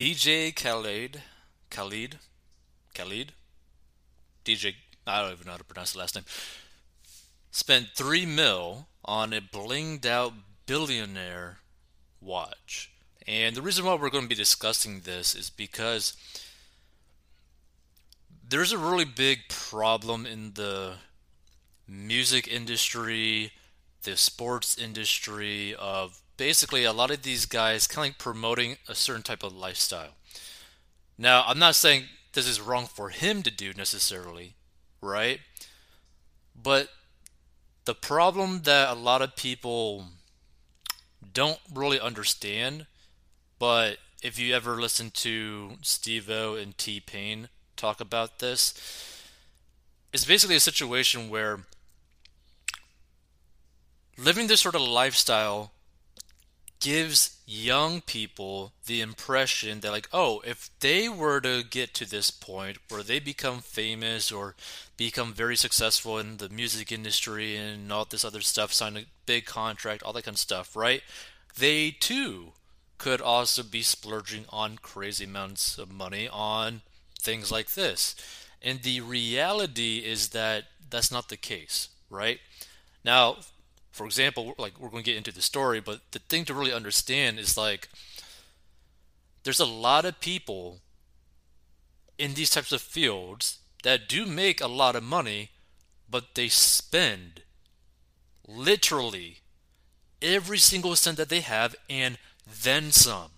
DJ Khaled, Khalid, Khalid, DJ, I don't even know how to pronounce the last name, spent three mil on a blinged out billionaire watch. And the reason why we're going to be discussing this is because there's a really big problem in the music industry, the sports industry of basically a lot of these guys kind of like promoting a certain type of lifestyle. Now, I'm not saying this is wrong for him to do necessarily, right? But the problem that a lot of people don't really understand, but if you ever listen to Steve O and T Pain talk about this, it's basically a situation where living this sort of lifestyle gives young people the impression that like oh if they were to get to this point where they become famous or become very successful in the music industry and all this other stuff sign a big contract all that kind of stuff right? They too could also be splurging on crazy amounts of money on things like this. And the reality is that that's not the case right? Now for example, like we're going to get into the story, but the thing to really understand is like there's a lot of people in these types of fields that do make a lot of money, but they spend literally every single cent that they have and then some,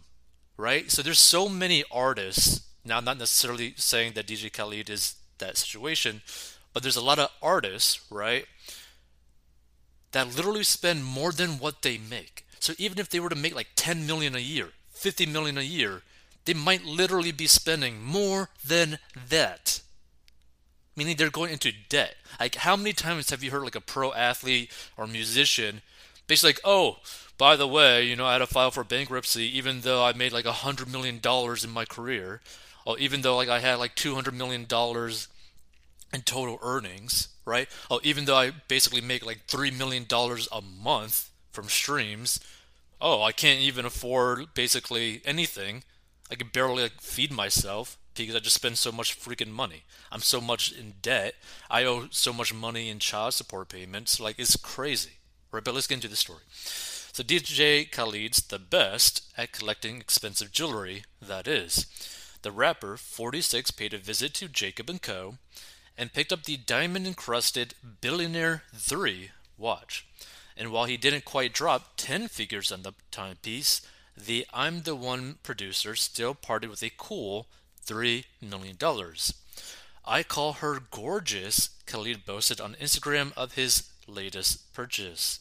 right? So there's so many artists. Now, I'm not necessarily saying that DJ Khaled is that situation, but there's a lot of artists, right? That literally spend more than what they make. So even if they were to make like 10 million a year, 50 million a year, they might literally be spending more than that. Meaning they're going into debt. Like how many times have you heard like a pro athlete or musician basically like, oh, by the way, you know, I had to file for bankruptcy even though I made like a hundred million dollars in my career. Or even though like I had like two hundred million dollars in total earnings, right? Oh, even though I basically make like three million dollars a month from streams, oh, I can't even afford basically anything. I can barely like, feed myself because I just spend so much freaking money. I'm so much in debt. I owe so much money in child support payments. Like it's crazy, right? But let's get into the story. So DJ Khaled's the best at collecting expensive jewelry. That is. The rapper 46 paid a visit to Jacob & Co and picked up the diamond encrusted Billionaire 3 watch. And while he didn't quite drop 10 figures on the timepiece, the I'm the One producer still parted with a cool $3 million. I call her gorgeous, Khalid boasted on Instagram of his latest purchase.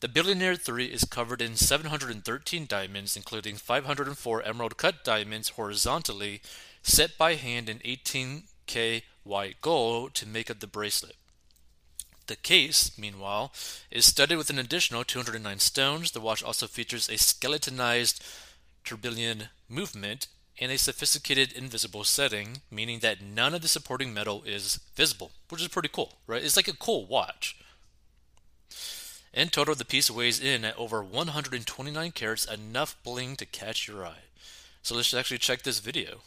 The Billionaire 3 is covered in 713 diamonds, including 504 emerald cut diamonds horizontally, set by hand in 18K white gold to make up the bracelet. The case, meanwhile, is studded with an additional 209 stones. The watch also features a skeletonized tourbillon movement and a sophisticated invisible setting, meaning that none of the supporting metal is visible, which is pretty cool, right? It's like a cool watch. In total, the piece weighs in at over 129 carats, enough bling to catch your eye. So let's actually check this video.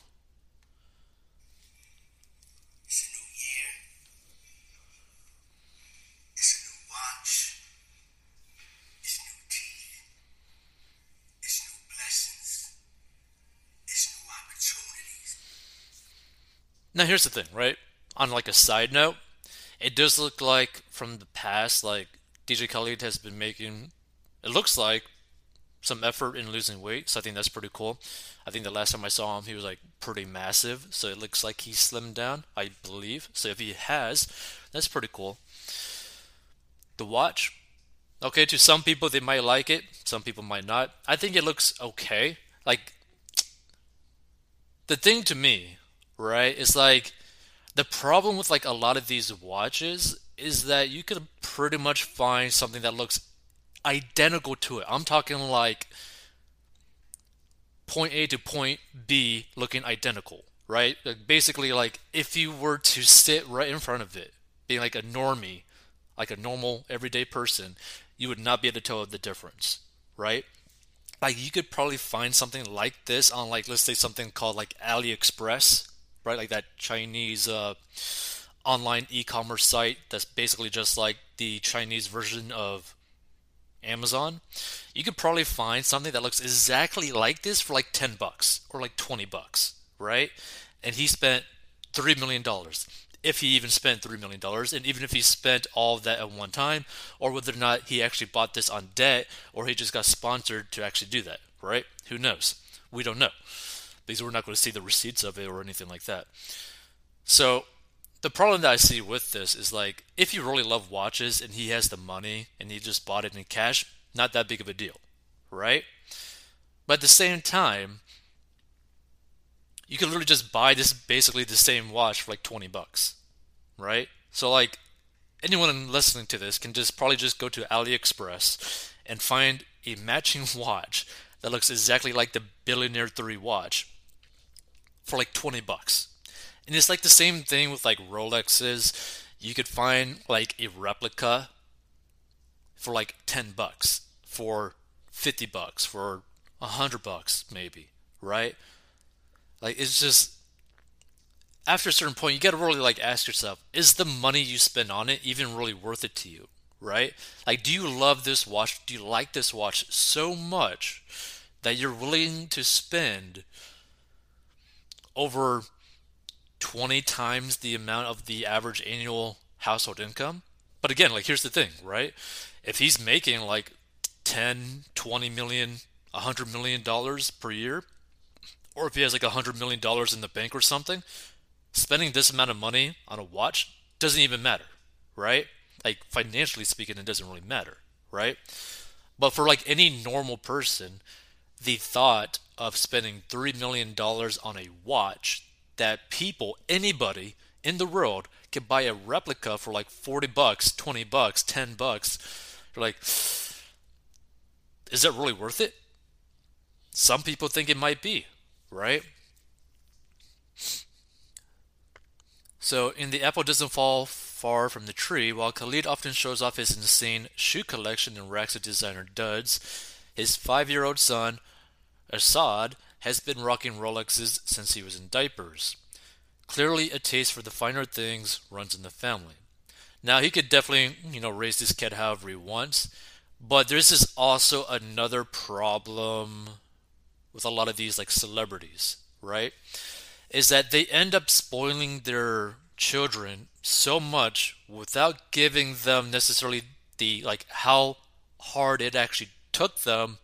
Now here's the thing, right? On like a side note, it does look like from the past, like DJ Khaled has been making. It looks like some effort in losing weight, so I think that's pretty cool. I think the last time I saw him, he was like pretty massive, so it looks like he slimmed down, I believe. So if he has, that's pretty cool. The watch, okay, to some people they might like it, some people might not. I think it looks okay. Like the thing to me right? It's like the problem with like a lot of these watches is that you could pretty much find something that looks identical to it. I'm talking like point A to point B looking identical, right? Like basically like if you were to sit right in front of it, being like a normie, like a normal everyday person, you would not be able to tell the difference, right? like you could probably find something like this on like let's say something called like AliExpress, right? Like that Chinese uh, online e-commerce site that's basically just like the Chinese version of Amazon. You could probably find something that looks exactly like this for like 10 bucks or like 20 bucks, right? And he spent 3 million dollars if he even spent $3 million, and even if he spent all of that at one time, or whether or not he actually bought this on debt, or he just got sponsored to actually do that, right? Who knows? We don't know. Because we're not going to see the receipts of it or anything like that. So, the problem that I see with this is like, if you really love watches and he has the money and he just bought it in cash, not that big of a deal, right? But at the same time, you can literally just buy this basically the same watch for like 20 bucks, right? So like anyone listening to this can just probably just go to AliExpress and find a matching watch that looks exactly like the Billionaire 3 watch for like 20 bucks. And it's like the same thing with like Rolexes. You could find like a replica for like 10 bucks, for 50 bucks, for 100 bucks maybe, right? Like it's just after a certain point, you got to really like ask yourself: Is the money you spend on it even really worth it to you? Right? Like, do you love this watch? Do you like this watch so much that you're willing to spend over 20 times the amount of the average annual household income? But again, like here's the thing, right? If he's making like 10, 20 million, 100 million dollars per year, or if he has like a hundred million dollars in the bank or something, spending this amount of money on a watch doesn't even matter, right? Like financially speaking, it doesn't really matter, right? But for like any normal person, the thought of spending three million dollars on a watch that people, anybody in the world, can buy a replica for like forty bucks, twenty bucks, ten bucks, you're like, is that really worth it? Some people think it might be right? So, in The Apple Doesn't Fall Far from the Tree, while Khalid often shows off his insane shoe collection and racks of designer duds, his five year old son, Asahd, has been rocking Rolexes since he was in diapers. Clearly, a taste for the finer things runs in the family. Now, he could definitely, you know, raise this kid however he wants, but there's this is also another problem with a lot of these like celebrities, right? Is that they end up spoiling their children so much without giving them necessarily the like how hard it actually took them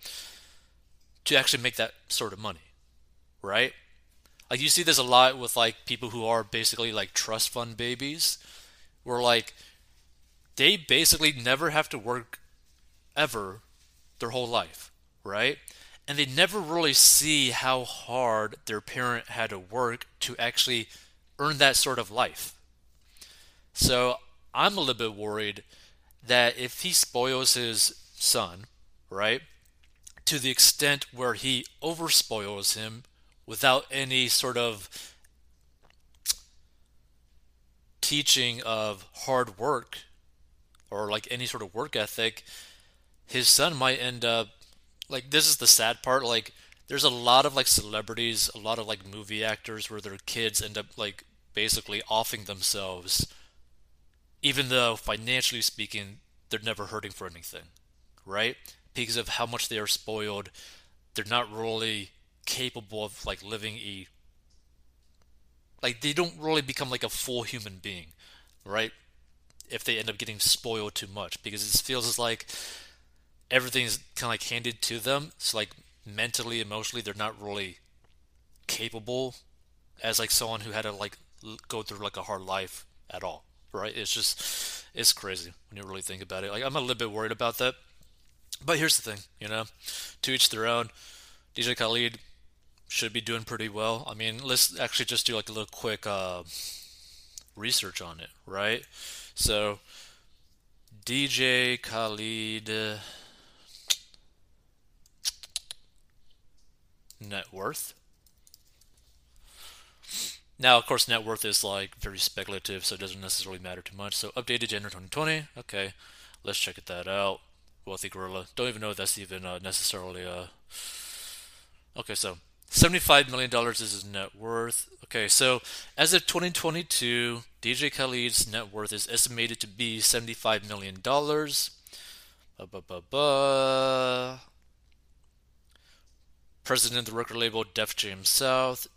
to actually make that sort of money, right? Like you see this a lot with like people who are basically like trust fund babies, where like they basically never have to work ever their whole life, right? and they never really see how hard their parent had to work to actually earn that sort of life. So I'm a little bit worried that if he spoils his son, right, to the extent where he overspoils him without any sort of teaching of hard work or like any sort of work ethic, his son might end up like this is the sad part like there's a lot of like celebrities a lot of like movie actors where their kids end up like basically offing themselves even though financially speaking they're never hurting for anything right because of how much they are spoiled they're not really capable of like living a like they don't really become like a full human being right if they end up getting spoiled too much because it feels like everything's kind of like handed to them. So like mentally, emotionally, they're not really capable as like someone who had to like go through like a hard life at all. Right? It's just it's crazy when you really think about it. Like I'm a little bit worried about that. But here's the thing, you know, to each their own. DJ Khalid should be doing pretty well. I mean, let's actually just do like a little quick uh, research on it, right? So, DJ Khalid. Uh, net worth. Now, of course, net worth is like very speculative, so it doesn't necessarily matter too much. So, updated January 2020. Okay, let's check that out. Wealthy gorilla. Don't even know if that's even uh, necessarily uh Okay, so $75 million is his net worth. Okay, so as of 2022, DJ Khaled's net worth is estimated to be $75 million. Ba, ba, ba, ba. President of the record label Def Jam South,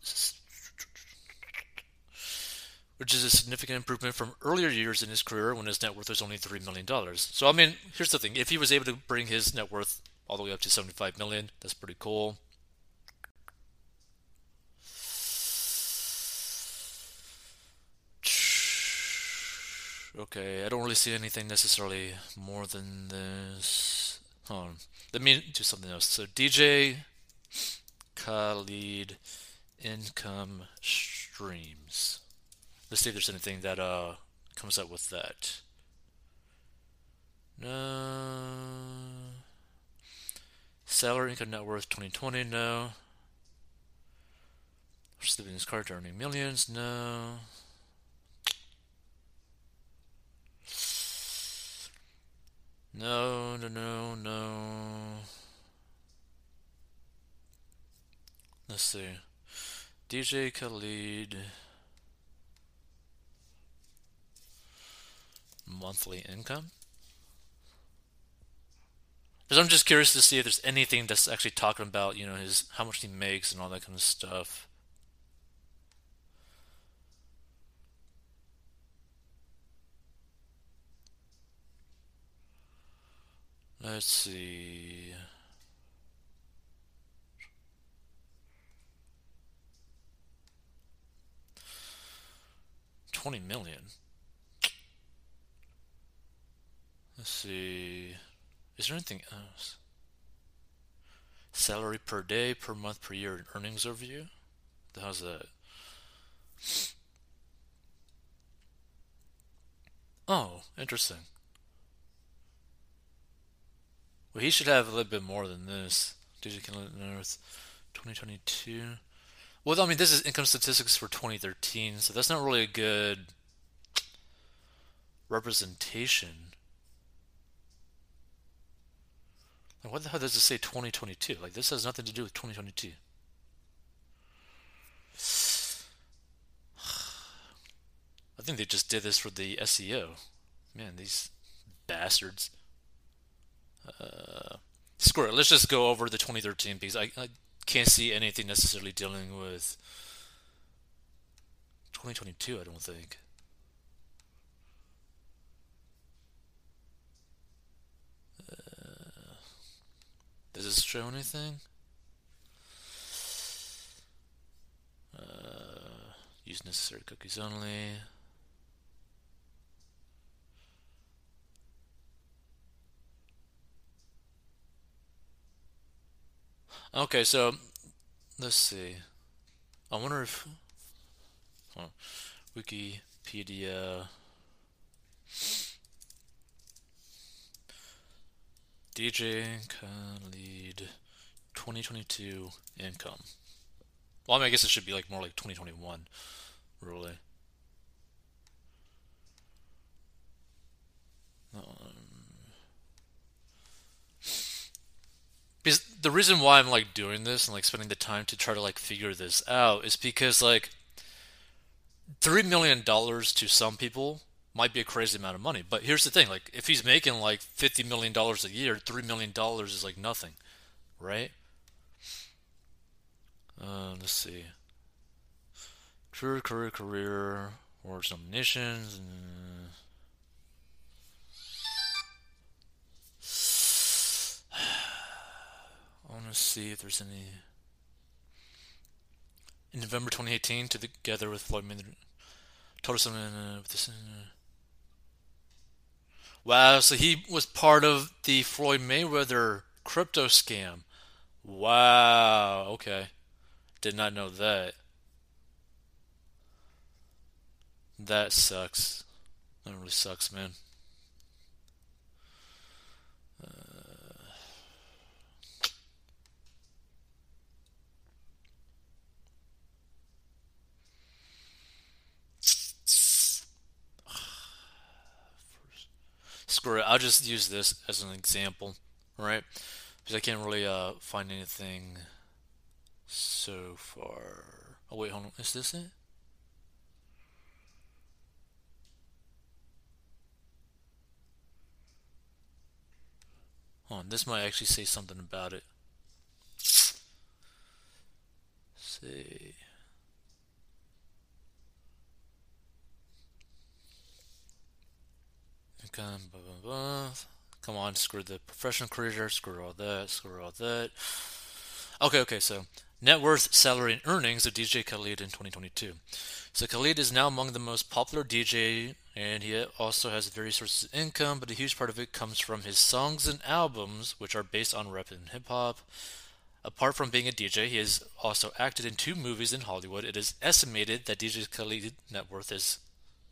which is a significant improvement from earlier years in his career when his net worth was only $3 million. So, I mean, here's the thing if he was able to bring his net worth all the way up to 75 million, that's pretty cool. Okay, I don't really see anything necessarily more than this. Hold on. Let me do something else. So DJ Khaled income streams. Let's see if there's anything that uh comes up with that. No. Salary income net worth 2020, no. Sleeping in his car earning millions, no. No, no, no, no. Let's see. DJ Khaled. Monthly income. Because I'm just curious to see if there's anything that's actually talking about, you know, his how much he makes and all that kind of stuff. Let's see. Twenty million. See. Is there anything else? Salary per day, per month, per year, earnings overview? How's that? Oh, interesting. Well, he should have a little bit more than this. Did Digital Earth 2022. Well, I mean, this is income statistics for 2013, so that's not really a good representation. What the hell does it say 2022? Like, this has nothing to do with 2022. I think they just did this for the SEO. Man, these bastards. Uh, screw it. Let's just go over the 2013 because I, I can't see anything necessarily dealing with 2022. I don't think. Does this show anything? Uh, use necessary cookies only. Okay, so let's see. I wonder if oh, Wikipedia DJ Khaled 2022 income. Well, I mean, I guess it should be like more like 2021, really. Um, because the reason why I'm like doing this and like spending the time to try to like figure this out is because like three million dollars to some people might be a crazy amount of money. But here's the thing: like if he's making like fifty million dollars a year, three million dollars is like nothing, right? Uh, let's see. Career, career, career, awards nominations. And... I want to see if there's any. In November 2018, together with Floyd Mayweather, told us something uh, this. Uh, wow, so he was part of the Floyd Mayweather crypto scam. Wow, okay. Did not know that. That sucks. That really sucks, man. screw it. I'll just use this as an example, right? Because I can't really uh, find anything so far. Oh wait, hold on. Is this it? Hold on, this might actually say something about it. Let's see. Come, on, screw the professional career, screw all that, screw all that. Okay, okay, so net worth, salary, and earnings of DJ Khaled in 2022. So Khaled is now among the most popular DJ, and he also has various sources of income, but a huge part of it comes from his songs and albums, which are based on rap and hip hop. Apart from being a DJ, he has also acted in two movies in Hollywood. It is estimated that DJ Khaled's net worth is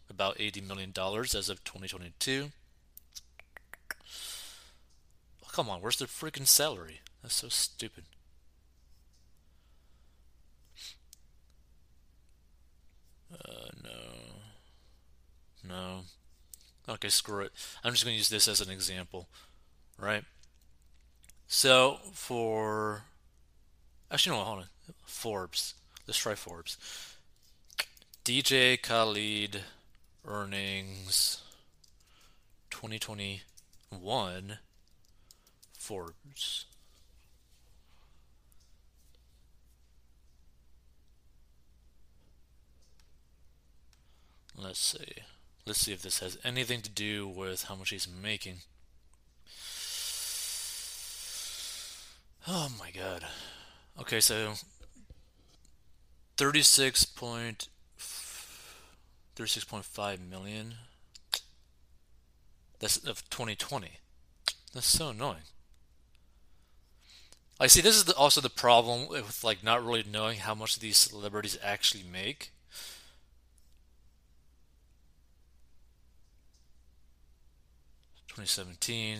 about $80 million as of 2022. Oh, come on, where's the freaking salary? That's so stupid. Uh, no. No. Okay, screw it. I'm just going to use this as an example, right? So, for. Actually, no, hold on. Forbes. Let's try Forbes. DJ Khalid earnings 2021 Forbes. Let's see. Let's see if this has anything to do with how much he's making. Oh my god. Okay, so 36 point 36.5 million. That's of 2020. That's so annoying. I see. This is the, also the problem with like not really knowing how much these celebrities actually make. 2017.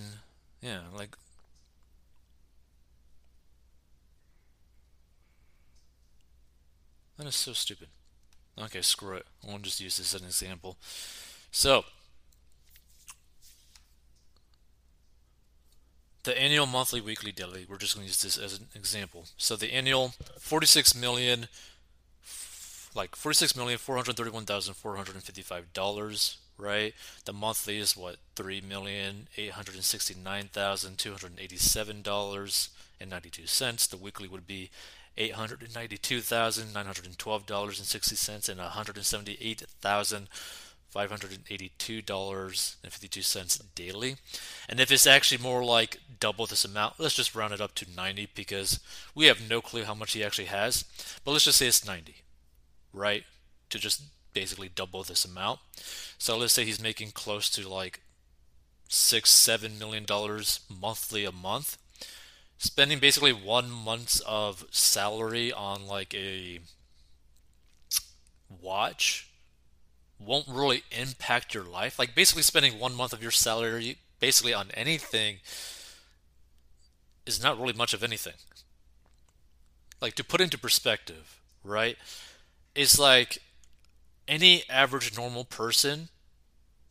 Yeah, like that is so stupid. Okay, screw it. I will just use this as an example. So, the annual, monthly, weekly, daily. We're just going to use this as an example. So the annual, 46 million, like 46 million four hundred thirty-one thousand four hundred fifty-five dollars. Right. The monthly is what three million eight hundred sixty-nine thousand two hundred eighty-seven dollars and ninety-two cents. The weekly would be eight hundred and ninety-two thousand nine hundred and twelve dollars and sixty cents and one hundred and seventy-eight thousand five hundred and eighty-two dollars and fifty-two cents daily. And if it's actually more like double this amount, let's just round it up to ninety because we have no clue how much he actually has. But let's just say it's ninety, right? To just basically double this amount. So let's say he's making close to like six, seven million dollars monthly a month spending basically one month's of salary on like a watch won't really impact your life. Like basically spending one month of your salary basically on anything is not really much of anything. Like to put into perspective, right? It's like any average normal person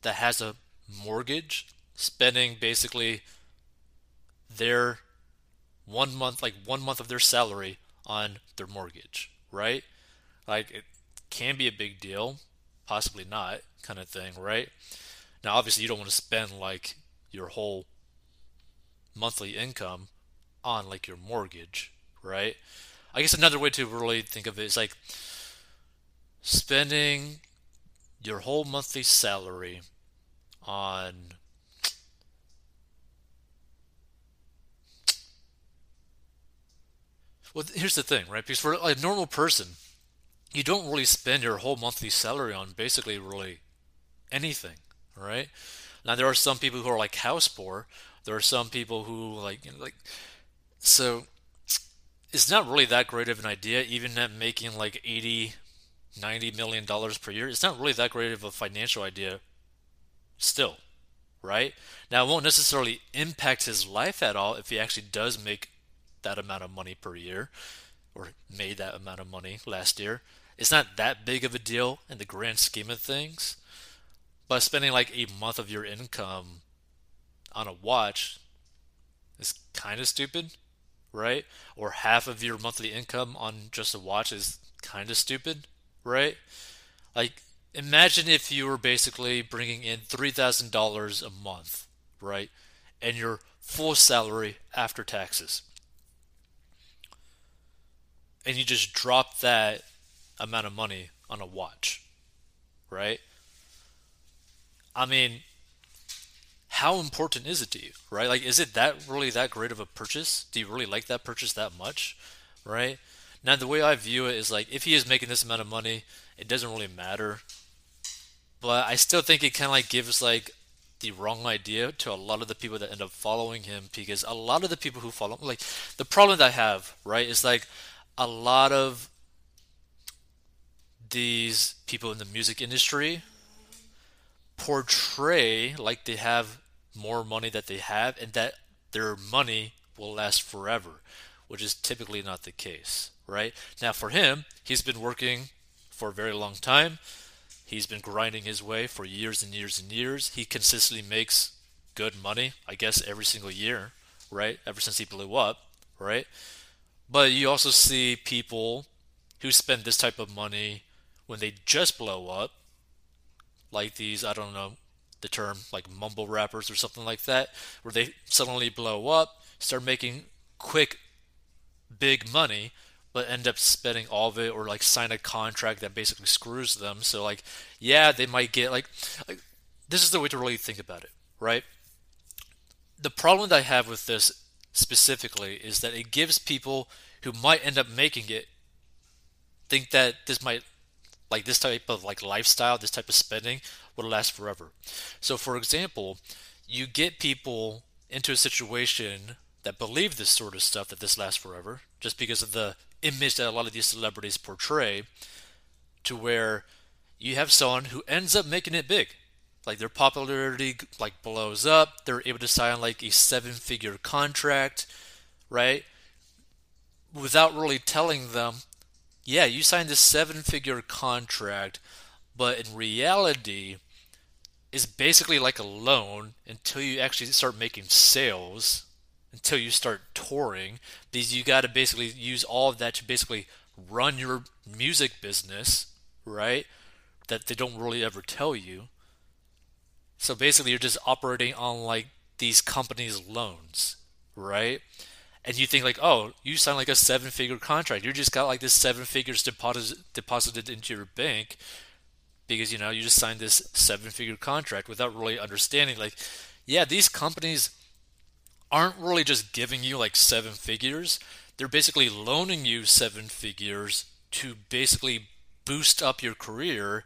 that has a mortgage spending basically their one month, like one month of their salary on their mortgage, right? Like it can be a big deal, possibly not, kind of thing, right? Now, obviously, you don't want to spend like your whole monthly income on like your mortgage, right? I guess another way to really think of it is like spending your whole monthly salary on Well, here's the thing, right? Because for a normal person, you don't really spend your whole monthly salary on basically really anything, right? Now there are some people who are like house poor. There are some people who like you know, like so it's not really that great of an idea even at making like 80 90 million dollars per year. It's not really that great of a financial idea still, right? Now it won't necessarily impact his life at all if he actually does make that amount of money per year or made that amount of money last year. It's not that big of a deal in the grand scheme of things. But spending like a month of your income on a watch is kind of stupid, right? Or half of your monthly income on just a watch is kind of stupid, right? Like, imagine if you were basically bringing in $3,000 a month, right? And your full salary after taxes. And you just drop that amount of money on a watch, right? I mean, how important is it to you, right? Like, is it that really that great of a purchase? Do you really like that purchase that much, right? Now, the way I view it is like, if he is making this amount of money, it doesn't really matter. But I still think it kind of like gives like the wrong idea to a lot of the people that end up following him because a lot of the people who follow him like the problem that I have, right, is like a lot of these people in the music industry portray like they have more money that they have and that their money will last forever, which is typically not the case, right? Now, for him, he's been working for a very long time. He's been grinding his way for years and years and years. He consistently makes good money, I guess, every single year, right? Ever since he blew up, right? But you also see people who spend this type of money when they just blow up, like these, I don't know the term, like mumble rappers or something like that, where they suddenly blow up, start making quick, big money, but end up spending all of it or like sign a contract that basically screws them. So, like, yeah, they might get like, like this is the way to really think about it, right? The problem that I have with this specifically is that it gives people who might end up making it think that this might like this type of like lifestyle, this type of spending would last forever. So for example, you get people into a situation that believe this sort of stuff that this lasts forever just because of the image that a lot of these celebrities portray to where you have someone who ends up making it big. Like their popularity like blows up. They're able to sign like a seven figure contract right? Without really telling them yeah, you signed this seven figure contract, but in reality, it's basically like a loan until you actually start making sales, until you start touring, because you got to basically use all of that to basically run your music business, right? That they don't really ever tell you. So basically, you're just operating on like these companies' loans, right? and you think like, oh, you signed like a seven figure contract. You just got like this seven figures deposit, deposited into your bank because you know you just signed this seven figure contract without really understanding like, yeah, these companies aren't really just giving you like seven figures. They're basically loaning you seven figures to basically boost up your career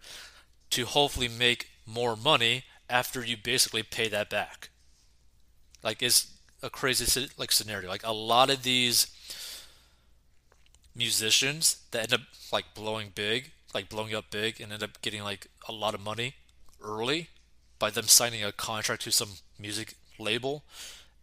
to hopefully make more money after you basically pay that back. Like it's a crazy like scenario. Like a lot of these musicians that end up like blowing big, like blowing up big, and end up getting like a lot of money early by them signing a contract to some music label,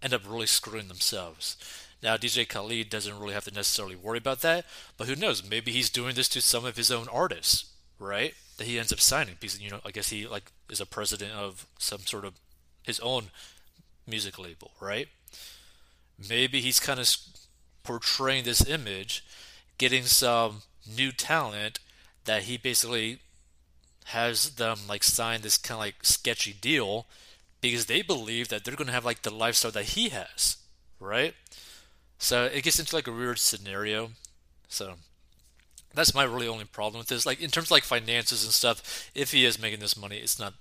end up really screwing themselves. Now DJ Khaled doesn't really have to necessarily worry about that, but who knows? Maybe he's doing this to some of his own artists, right? That he ends up signing because you know I guess he like is a president of some sort of his own music label, right? maybe he's kind of portraying this image, getting some new talent that he basically has them like sign this kind of like sketchy deal because they believe that they're going to have like the lifestyle that he has, right? So it gets into like a weird scenario. So that's my really only problem with this. Like in terms of like finances and stuff, if he is making this money, it's not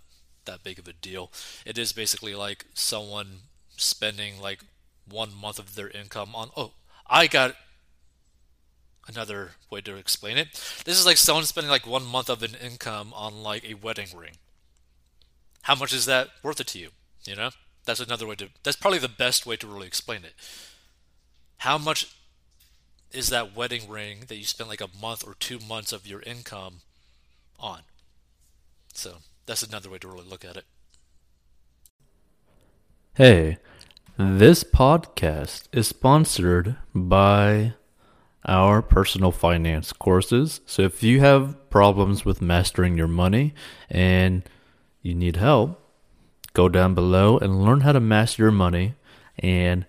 that big of a deal. It is basically like someone spending like one month of their income on. Oh, I got another way to explain it. This is like someone spending like one month of an income on like a wedding ring. How much is that worth it to you? You know, that's another way to. That's probably the best way to really explain it. How much is that wedding ring that you spent like a month or two months of your income on? So that's another way to really look at it. Hey. This podcast is sponsored by our personal finance courses. So if you have problems with mastering your money and you need help, go down below and learn how to master your money. And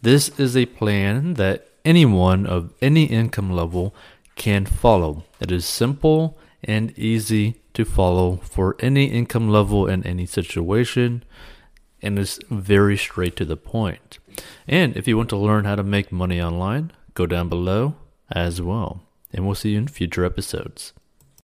this is a plan that anyone of any income level can follow. It is simple and easy to follow for any income level and any situation, and is very straight to the point. And if you want to learn how to make money online, go down below as well. And we'll see you in future episodes.